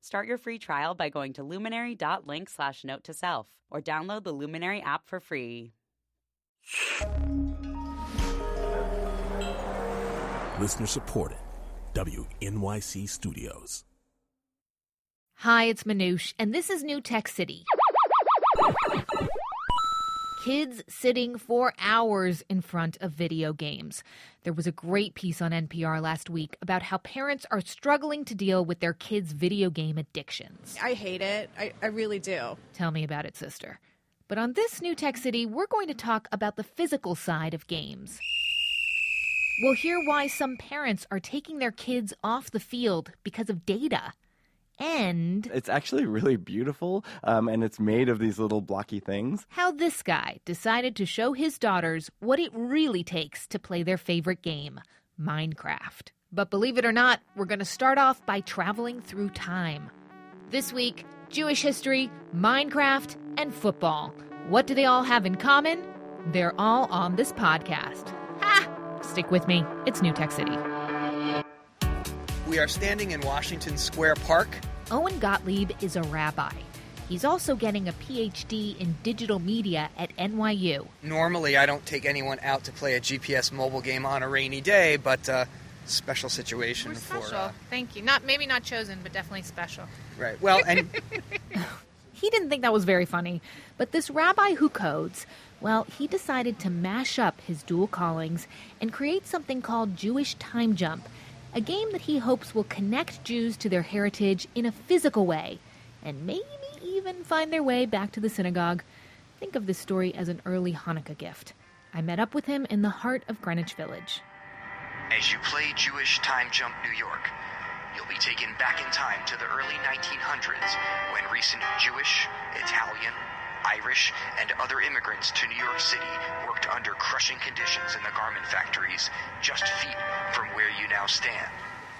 Start your free trial by going to luminary.link slash note to self or download the Luminary app for free. Listener supported. WNYC Studios. Hi, it's Manoush, and this is New Tech City. Kids sitting for hours in front of video games. There was a great piece on NPR last week about how parents are struggling to deal with their kids' video game addictions. I hate it. I, I really do. Tell me about it, sister. But on this New Tech City, we're going to talk about the physical side of games. We'll hear why some parents are taking their kids off the field because of data. And It's actually really beautiful, um, and it's made of these little blocky things. how this guy decided to show his daughters what it really takes to play their favorite game, Minecraft. But believe it or not, we're going to start off by traveling through time. This week, Jewish history, Minecraft, and football. What do they all have in common? They're all on this podcast. Ha! Stick with me. It's New Tech City. We are standing in Washington Square Park. Owen Gottlieb is a rabbi. He's also getting a PhD in digital media at NYU. Normally, I don't take anyone out to play a GPS mobile game on a rainy day, but uh, special situation We're for. special. Uh, Thank you. Not maybe not chosen, but definitely special. right. Well, and He didn't think that was very funny, but this rabbi who codes, well, he decided to mash up his dual callings and create something called Jewish Time Jump, a game that he hopes will connect Jews to their heritage in a physical way and maybe even find their way back to the synagogue. Think of this story as an early Hanukkah gift. I met up with him in the heart of Greenwich Village. As you play Jewish Time Jump New York, you'll be taken back in time to the early 1900s when recent Jewish, Italian, Irish, and other immigrants to New York City worked under crushing conditions in the garment factories just feet from where you now stand.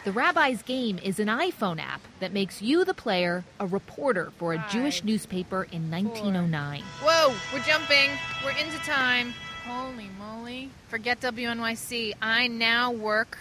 The Rabbi's Game is an iPhone app that makes you, the player, a reporter for a Jewish newspaper in 1909. Whoa, we're jumping. We're into time. Holy moly. Forget WNYC. I now work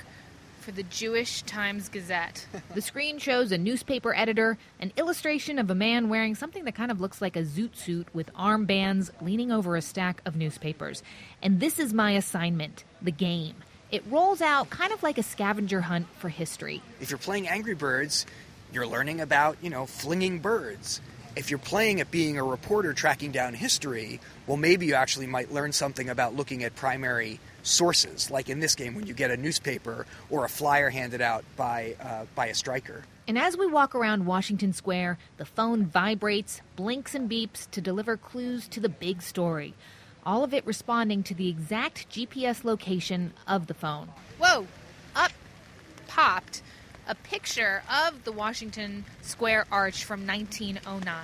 for the Jewish Times Gazette. The screen shows a newspaper editor, an illustration of a man wearing something that kind of looks like a zoot suit with armbands leaning over a stack of newspapers. And this is my assignment the game. It rolls out kind of like a scavenger hunt for history. if you're playing Angry Birds, you're learning about, you know, flinging birds. If you're playing at being a reporter tracking down history, well, maybe you actually might learn something about looking at primary sources, like in this game when you get a newspaper or a flyer handed out by, uh, by a striker. And as we walk around Washington Square, the phone vibrates, blinks, and beeps to deliver clues to the big story. All of it responding to the exact GPS location of the phone. Whoa, up popped a picture of the Washington Square Arch from 1909.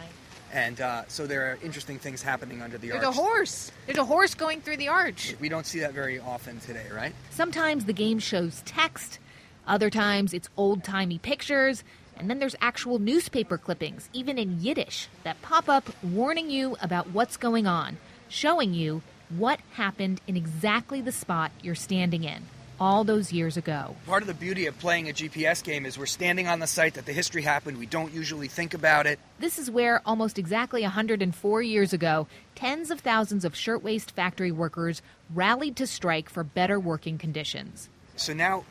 And uh, so there are interesting things happening under the There's arch. There's a horse. There's a horse going through the arch. We don't see that very often today, right? Sometimes the game shows text, other times it's old timey pictures, and then there's actual newspaper clippings, even in Yiddish, that pop up warning you about what's going on, showing you what happened in exactly the spot you're standing in all those years ago. Part of the beauty of playing a GPS game is we're standing on the site that the history happened. We don't usually think about it. This is where, almost exactly 104 years ago, tens of thousands of shirtwaist factory workers rallied to strike for better working conditions. So now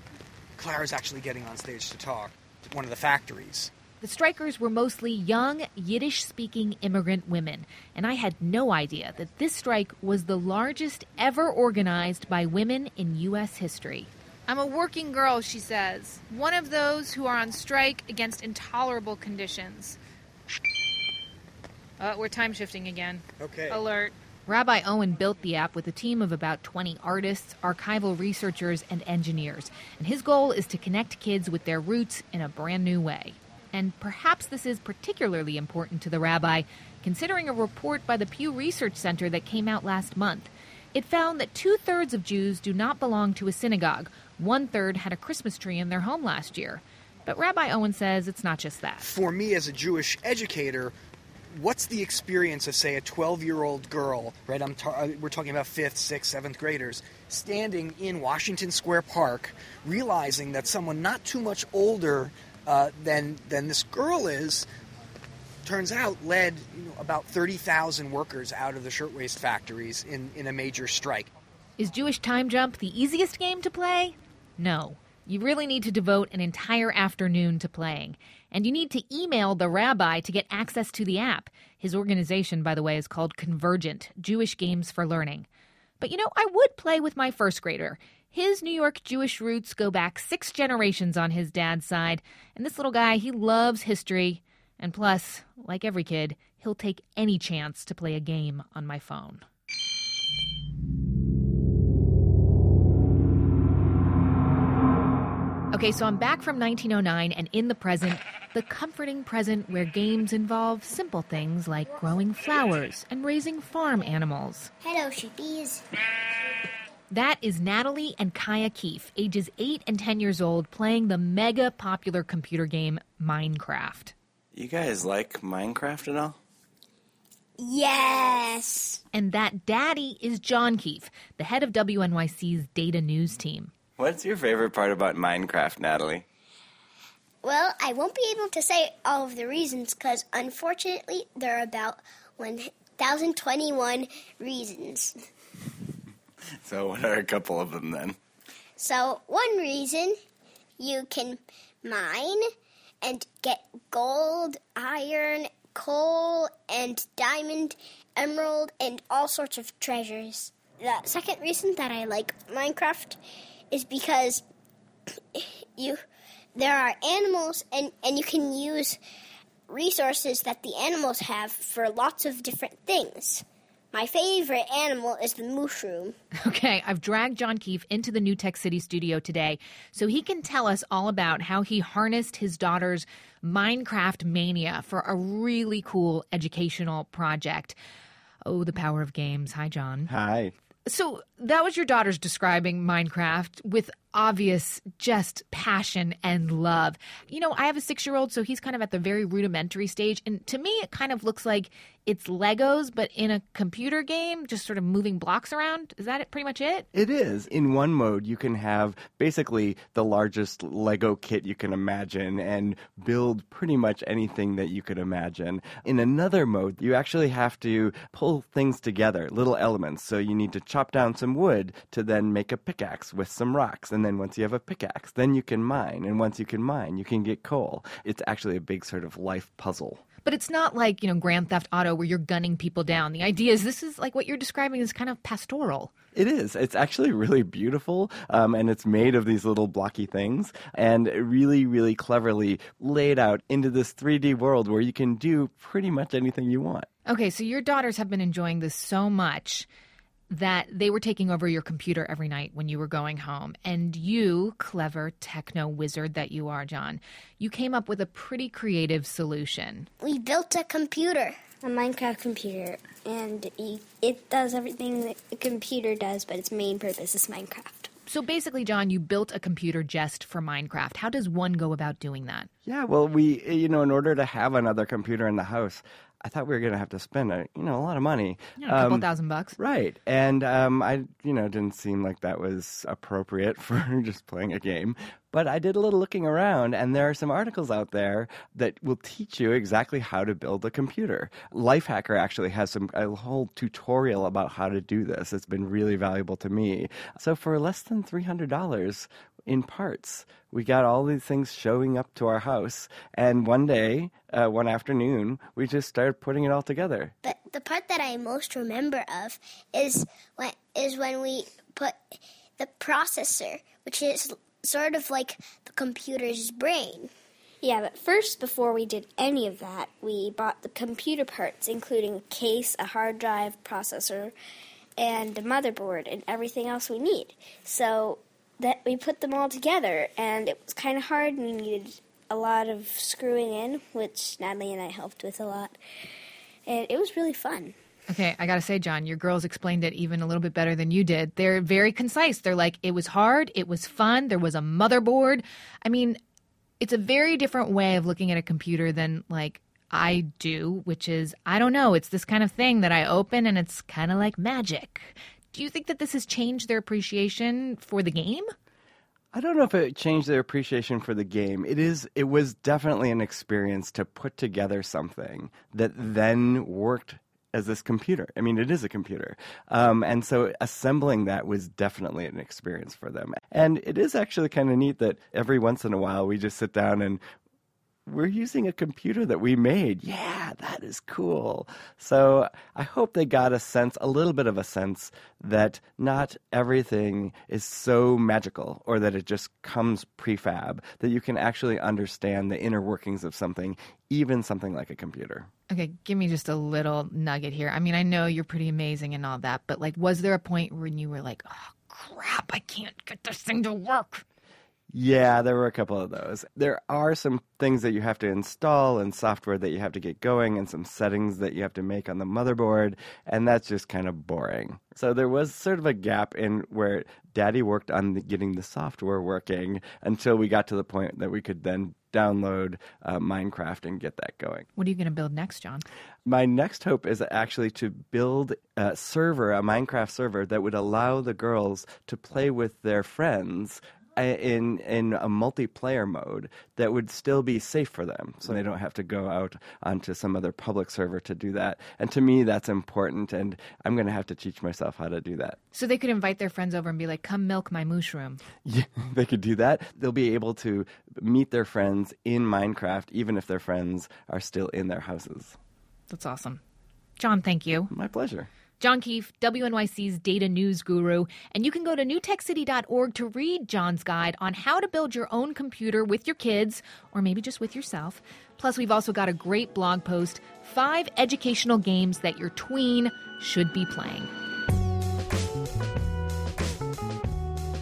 Clara's actually getting on stage to talk to one of the factories. The strikers were mostly young, Yiddish speaking immigrant women, and I had no idea that this strike was the largest ever organized by women in U.S. history. I'm a working girl, she says. One of those who are on strike against intolerable conditions. Uh, we're time shifting again. Okay. Alert. Rabbi Owen built the app with a team of about 20 artists, archival researchers, and engineers, and his goal is to connect kids with their roots in a brand new way. And perhaps this is particularly important to the rabbi, considering a report by the Pew Research Center that came out last month. It found that two thirds of Jews do not belong to a synagogue. One third had a Christmas tree in their home last year. But Rabbi Owen says it's not just that. For me, as a Jewish educator, what's the experience of, say, a 12 year old girl, right? Uh, we're talking about fifth, sixth, seventh graders, standing in Washington Square Park, realizing that someone not too much older uh, than, than this girl is turns out led you know, about 30,000 workers out of the shirtwaist factories in, in a major strike. Is Jewish Time Jump the easiest game to play? No. You really need to devote an entire afternoon to playing. And you need to email the rabbi to get access to the app. His organization, by the way, is called Converjent Jewish Games for Learning. But you know, I would play with my first grader. His New York Jewish roots go back six generations on his dad's side, and this little guy, he loves history. And plus, like every kid, he'll take any chance to play a game on my phone. Okay, so I'm back from 1909 and in the present, the comforting present where games involve simple things like growing flowers and raising farm animals. Hello, sheepies. That is Natalie and Kaya Keefe, ages 8 and 10 years old, playing the mega popular computer game Minecraft. You guys like Minecraft at all? Yes. And that daddy is John Keefe, the head of WNYC's data news team. What's your favorite part about Minecraft, Natalie? Well, I won't be able to say all of the reasons because unfortunately there are about 1,021 reasons. So, what are a couple of them then? So, one reason you can mine and get gold, iron, coal, and diamond, emerald, and all sorts of treasures. The second reason that I like Minecraft is because you there are animals and, and you can use resources that the animals have for lots of different things. My favorite animal is the mushroom. Okay, I've dragged John Keefe into the New Tech City studio today so he can tell us all about how he harnessed his daughter's Minecraft mania for a really cool educational project. Oh, the power of games. Hi, John. Hi. So that was your daughter's describing Minecraft with obvious just passion and love. You know, I have a six year old, so he's kind of at the very rudimentary stage. And to me, it kind of looks like it's Legos, but in a computer game, just sort of moving blocks around. Is that it, pretty much it? It is. In one mode, you can have basically the largest Lego kit you can imagine and build pretty much anything that you could imagine. In another mode, you actually have to pull things together, little elements. So you need to chop down some wood to then make a pickaxe with some rocks. And then once you have a pickaxe, then you can mine. And once you can mine, you can get coal. It's actually a big sort of life puzzle. But it's not like, you know, Grand Theft Auto where you're gunning people down. The idea is this is like what you're describing is kind of pastoral. It is. It's actually really beautiful, um, and it's made of these little blocky things, and really, really cleverly laid out into this 3D world where you can do pretty much anything you want. Okay, so your daughters have been enjoying this so much that they were taking over your computer every night when you were going home. And you, clever techno wizard that you are, John, you came up with a pretty creative solution. We built a computer, a Minecraft computer, and it does everything that a computer does, but its main purpose is Minecraft. So basically, John, you built a computer just for Minecraft. How does one go about doing that? Yeah, well, we, you know, in order to have another computer in the house, I thought we were going to have to spend a you know a lot of money, yeah, a couple um, thousand bucks, right? And um, I you know didn't seem like that was appropriate for just playing a game. But I did a little looking around, and there are some articles out there that will teach you exactly how to build a computer. Lifehacker actually has some a whole tutorial about how to do this. It's been really valuable to me. So for less than three hundred dollars, in parts. We got all these things showing up to our house, and one day, uh, one afternoon, we just started putting it all together. But the part that I most remember of is when is when we put the processor, which is sort of like the computer's brain. Yeah, but first, before we did any of that, we bought the computer parts, including a case, a hard drive, processor, and a motherboard, and everything else we need. So that we put them all together, and it was kind of hard, and we needed a lot of screwing in, which Natalie and I helped with a lot. And it was really fun. Okay, I gotta say, John, your girls explained it even a little bit better than you did. They're very concise. They're like, it was hard, it was fun, there was a motherboard. I mean, it's a very different way of looking at a computer than like I do, which is, I don't know, it's this kind of thing that I open and it's kind of like magic. Do you think that this has changed their appreciation for the game? I don't know if it changed their appreciation for the game. It is it was definitely an experience to put together something that then worked as this computer. I mean, it is a computer. Um, and so assembling that was definitely an experience for them. And it is actually kind of neat that every once in a while we just sit down and we're using a computer that we made. Yeah, that is cool. So I hope they got a sense, a little bit of a sense, that not everything is so magical or that it just comes prefab, that you can actually understand the inner workings of something, even something like a computer. Okay, give me just a little nugget here. I mean, I know you're pretty amazing and all that, but like, was there a point when you were like, oh crap, I can't get this thing to work? Yeah, there were a couple of those. There are some things that you have to install and software that you have to get going and some settings that you have to make on the motherboard, and that's just kind of boring. So there was sort of a gap in where daddy worked on the, getting the software working until we got to the point that we could then download uh, Minecraft and get that going. What are you going to build next, John? My next hope is actually to build a server, a Minecraft server that would allow the girls to play with their friends in in a multiplayer mode that would still be safe for them. So they don't have to go out onto some other public server to do that. And to me that's important and i'm going to have to teach myself how to do that. So they could invite their friends over and be like come milk my mushroom. Yeah they could do that. They'll be able to meet their friends in minecraft even if their friends are still in their houses. That's awesome. John thank you. My pleasure John Keefe, WNYC's data news guru, and you can go to newtechcity.org to read John's guide on how to build your own computer with your kids, or maybe just with yourself. Plus, we've also got a great blog post five educational games that your tween should be playing.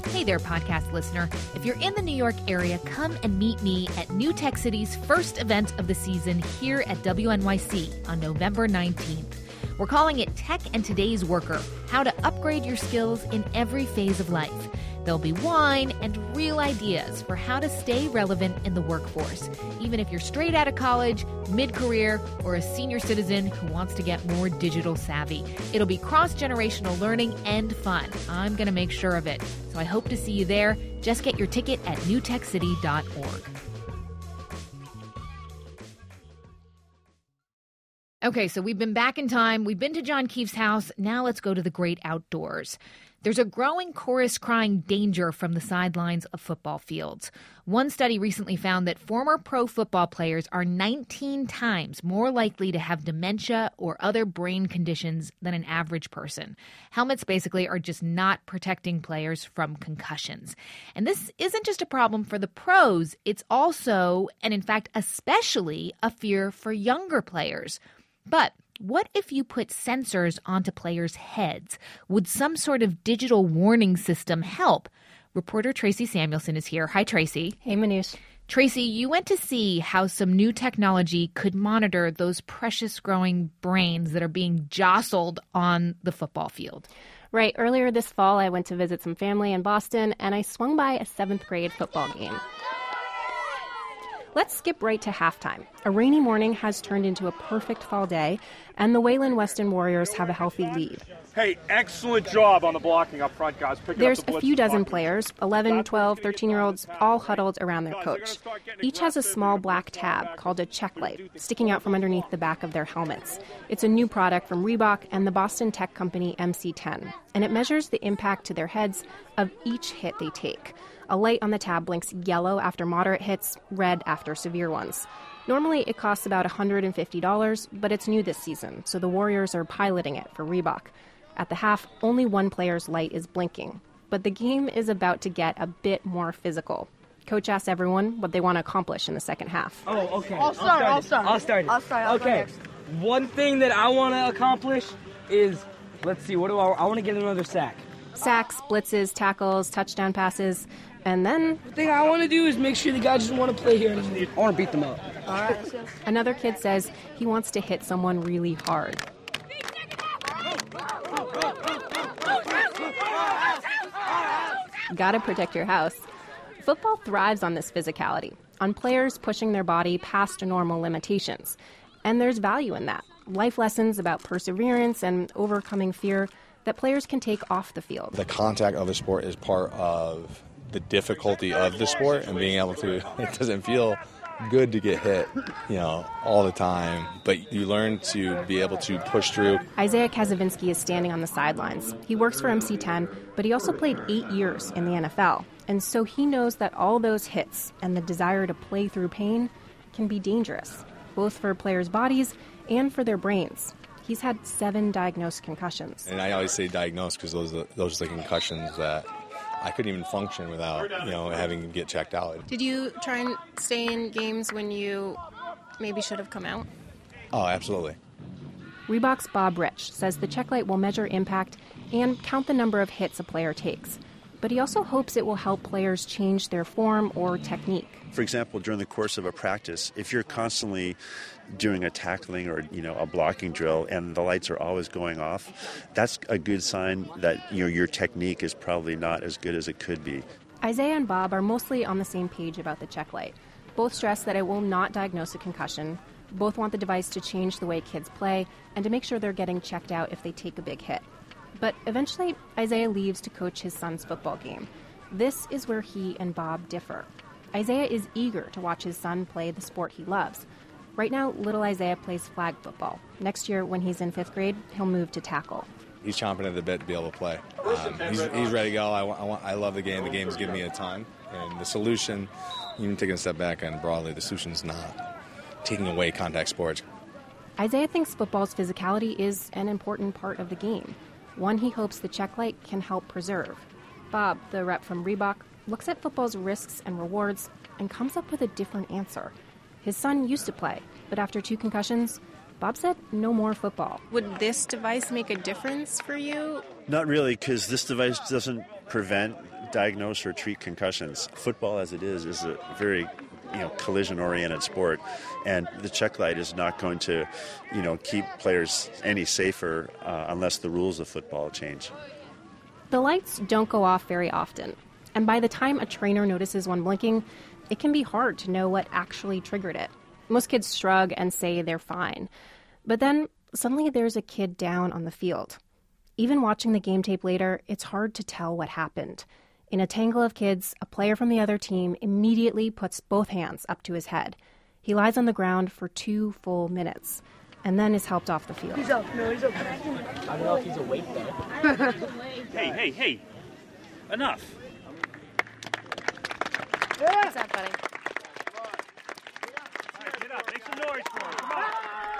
Hey there, podcast listener. If you're in the New York area, come and meet me at New Tech City's first event of the season here at WNYC on November 19th. We're calling it Tech and Today's Worker How to Upgrade Your Skills in Every Phase of Life. There'll be wine and real ideas for how to stay relevant in the workforce, even if you're straight out of college, mid career, or a senior citizen who wants to get more digital savvy. It'll be cross generational learning and fun. I'm going to make sure of it. So I hope to see you there. Just get your ticket at newtechcity.org. Okay, so we've been back in time. We've been to John Keefe's house. Now let's go to the great outdoors. There's a growing chorus crying danger from the sidelines of football fields. One study recently found that former pro football players are 19 times more likely to have dementia or other brain conditions than an average person. Helmets basically are just not protecting players from concussions. And this isn't just a problem for the pros, it's also, and in fact, especially, a fear for younger players. But what if you put sensors onto players' heads? Would some sort of digital warning system help? Reporter Tracey Samuelson is here. Hi, Tracey. Hey, Manoush. Tracey, you went to see how some new technology could monitor those precious growing brains that are being jostled on the football field. Right. Earlier this fall, I went to visit some family in Boston and I swung by a seventh grade football game. Let's skip right to halftime. A rainy morning has turned into a perfect fall day, and the Wayland Weston Warriors have a healthy lead. Hey, excellent job on the blocking up front, guys. Picking There's the a few dozen players 11, 12, 13 year olds, all huddled around their coach. Each has a small black tab called a CheckLight sticking out from underneath the back of their helmets. It's a new product from Reebok and the Boston tech company MC10, and it measures the impact to their heads of each hit they take. A light on the tab blinks yellow after moderate hits, red after severe ones. Normally, it costs about $150, but it's new this season, so the Warriors are piloting it for Reebok. At the half, only one player's light is blinking, but the game is about to get a bit more physical. Coach asks everyone what they want to accomplish in the second half. Oh, okay. I'll start. I'll start. I'll start. I'll start. I'll okay. start One thing that I want to accomplish is, let's see, what do I? I want to get another sack. Sacks, blitzes, tackles, touchdown passes. And then The thing I want to do is make sure the guy doesn't want to play here anymore. I want to beat them up. another kid says he wants to hit someone really hard. Gotta protect your house. Football thrives on this physicality, on players pushing their body past normal limitations. And there's value in that. Life lessons about perseverance and overcoming fear that players can take off the field. The contact of the sport is part of the difficulty of the sport and being able to, it doesn't feel good to get hit, you know, all the time, but you learn to be able to push through. Isaiah Kacyvenski is standing on the sidelines. He works for MC10, but he also played eight years in the NFL. And so he knows that all those hits and the desire to play through pain can be dangerous, both for players' bodies and for their brains. He's had seven diagnosed concussions. And I always say diagnosed because those are, those are the concussions that I couldn't even function without, you know, having to get checked out. Did you try and stay in games when you maybe should have come out? Oh, absolutely. Reebok's Bob Rich says the CheckLight will measure impact and count the number of hits a player takes. But he also hopes it will help players change their form or technique. For example, during the course of a practice, if you're constantly doing a tackling or you know a blocking drill and the lights are always going off, that's a good sign that you know your technique is probably not as good as it could be. Isaiah and Bob are mostly on the same page about the CheckLight. Both stress that it will not diagnose a concussion. Both want the device to change the way kids play and to make sure they're getting checked out if they take a big hit. But eventually, Isaiah leaves to coach his son's football game. This is where he and Bob differ. Isaiah is eager to watch his son play the sport he loves. Right now, little Isaiah plays flag football. Next year, when he's in fifth grade, he'll move to tackle. He's chomping at the bit to be able to play. Um, he's, he's ready to go. I, want, I, want, I love the game. The game's giving me a ton. And the solution, even taking a step back and broadly, the solution's not taking away contact sports. Isaiah thinks football's physicality is an important part of the game, one he hopes the CheckLight can help preserve. Bob, the rep from Reebok, looks at football's risks and rewards and comes up with a different answer. His son used to play, but after two concussions, Bob said no more football. Would this device make a difference for you? Not really, because this device doesn't prevent, diagnose, or treat concussions. Football, as it is, is a very you know collision-oriented sport, and the CheckLight is not going to you know keep players any safer uh, unless the rules of football change. The lights don't go off very often, and by the time a trainer notices one blinking, it can be hard to know what actually triggered it. Most kids shrug and say they're fine. But then suddenly there's a kid down on the field. Even watching the game tape later, it's hard to tell what happened. In a tangle of kids, a player from the other team immediately puts both hands up to his head. He lies on the ground for two full minutes and then is helped off the field. He's up. No, he's up. I don't know if he's awake though. hey, hey, hey. Enough. What's up, buddy?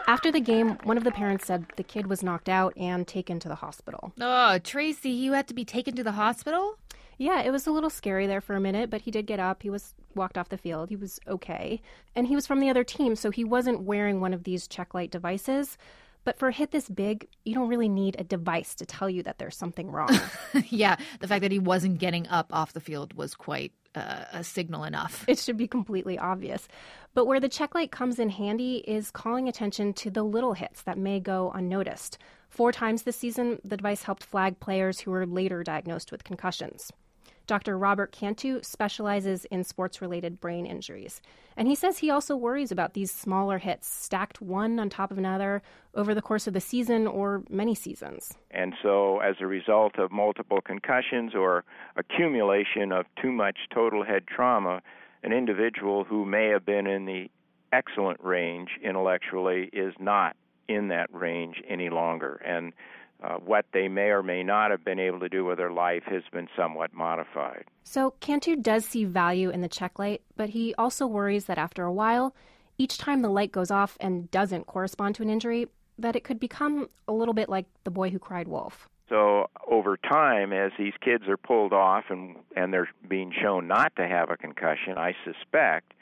After the game, one of the parents said the kid was knocked out and taken to the hospital. Oh, Tracey, you had to be taken to the hospital? Yeah, it was a little scary there for a minute, but he did get up. He was walked off the field. He was okay. And he was from the other team, so he wasn't wearing one of these CheckLight devices. But for a hit this big, you don't really need a device to tell you that there's something wrong. yeah, the fact that he wasn't getting up off the field was quite uh, a signal enough. It should be completely obvious. But where the CheckLight comes in handy is calling attention to the little hits that may go unnoticed. Four times this season, the device helped flag players who were later diagnosed with concussions. Dr. Robert Cantu specializes in sports related brain injuries. And he says he also worries about these smaller hits stacked one on top of another over the course of the season or many seasons. And so, as a result of multiple concussions or accumulation of too much total head trauma, an individual who may have been in the excellent range intellectually is not in that range any longer. And uh, what they may or may not have been able to do with their life has been somewhat modified. So, Cantu does see value in the CheckLight, but he also worries that after a while, each time the light goes off and doesn't correspond to an injury, that it could become a little bit like the boy who cried wolf. So over time, as these kids are pulled off and and they're being shown not to have a concussion, I suspect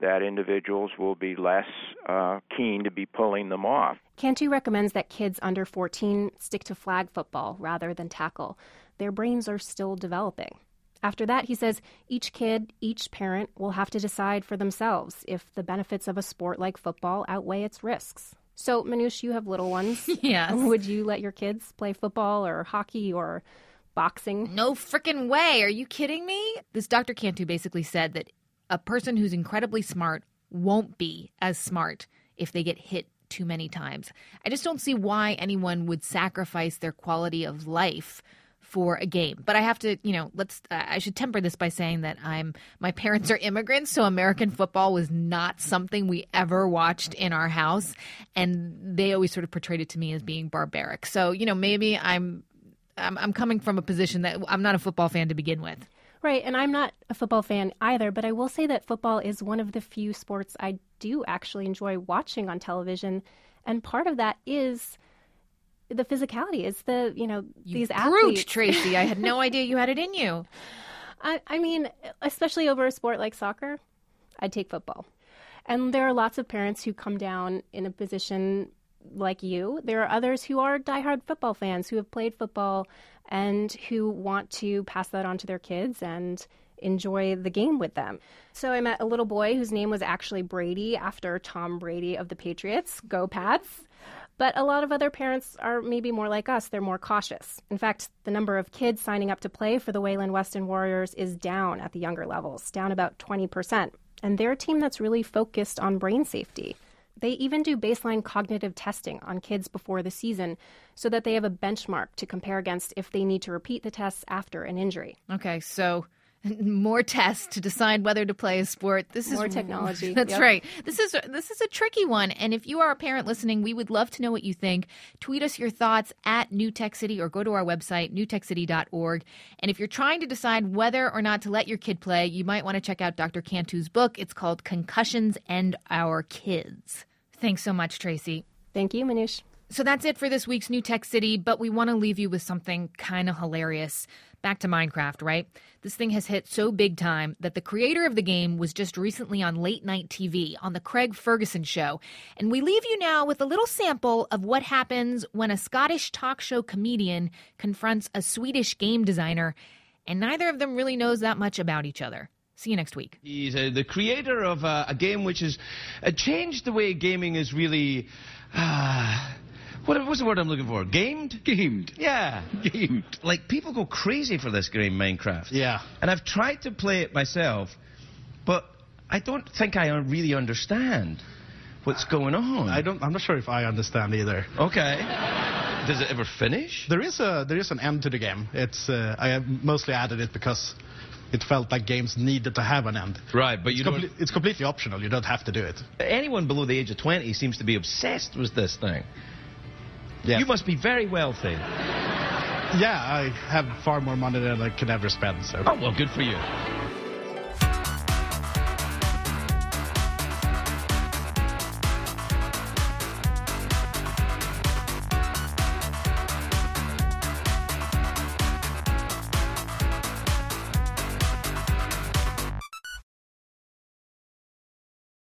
that individuals will be less uh, keen to be pulling them off. Cantu recommends that kids under 14 stick to flag football rather than tackle. Their brains are still developing. After that, he says each kid, each parent will have to decide for themselves if the benefits of a sport like football outweigh its risks. So, Manoush, you have little ones. Yes. Would you let your kids play football or hockey or boxing? No freaking way. Are you kidding me? This Dr. Cantu basically said that a person who's incredibly smart won't be as smart if they get hit too many times. I just don't see why anyone would sacrifice their quality of life for a game. But I have to, you know, let's uh, I should temper this by saying that I'm my parents are immigrants, so American football was not something we ever watched in our house and they always sort of portrayed it to me as being barbaric. So, you know, maybe I'm I'm, I'm coming from a position that I'm not a football fan to begin with. Right, and I'm not a football fan either, but I will say that football is one of the few sports I do actually enjoy watching on television, and part of that is the physicality. Is the you know You these brute, athletes, Tracey. I had no idea you had it in you. I, I mean, especially over a sport like soccer, I'd take football. And there are lots of parents who come down in a position like you. There are others who are diehard football fans who have played football and who want to pass that on to their kids and enjoy the game with them. So I met a little boy whose name was actually Brady after Tom Brady of the Patriots. Go Pats. But a lot of other parents are maybe more like us. They're more cautious. In fact, the number of kids signing up to play for the Wayland Weston Warriors is down at the younger levels, down about 20%. And they're a team that's really focused on brain safety. They even do baseline cognitive testing on kids before the season so that they have a benchmark to compare against if they need to repeat the tests after an injury. Okay, so more tests to decide whether to play a sport. This More is technology. That's Yep. right. This is this is a tricky one, and if you are a parent listening, we would love to know what you think. Tweet us your thoughts at New Tech City or go to our website newtechcity.org. And if you're trying to decide whether or not to let your kid play, you might want to check out Dr. Cantu's book. It's called Concussions and Our Kids. Thanks so much, Tracey. Thank you, Manoush. So that's it for this week's New Tech City, but we want to leave you with something kind of hilarious. Back to Minecraft, right? This thing has hit so big time that the creator of the game was just recently on late night TV on The Craig Ferguson Show. And we leave you now with a little sample of what happens when a Scottish talk show comedian confronts a Swedish game designer, and neither of them really knows that much about each other. See you next week. He's uh, the creator of uh, a game which has uh, changed the way gaming is really. Uh, what, what's the word I'm looking for? Gamed? Gamed. Yeah. Gamed. Like, people go crazy for this game, Minecraft. Yeah. And I've tried to play it myself, but I don't think I really understand what's going on. I don't. I'm not sure if I understand either. Okay. Does it ever finish? There is a there is an end to the game. It's uh, I have mostly added it because it felt like games needed to have an end. Right, but you it's, comple- it's completely optional. You don't have to do it. Anyone below the age of 20 seems to be obsessed with this thing. Yeah. You must be very wealthy. Yeah, I have far more money than I can ever spend. So. Oh, well, good for you.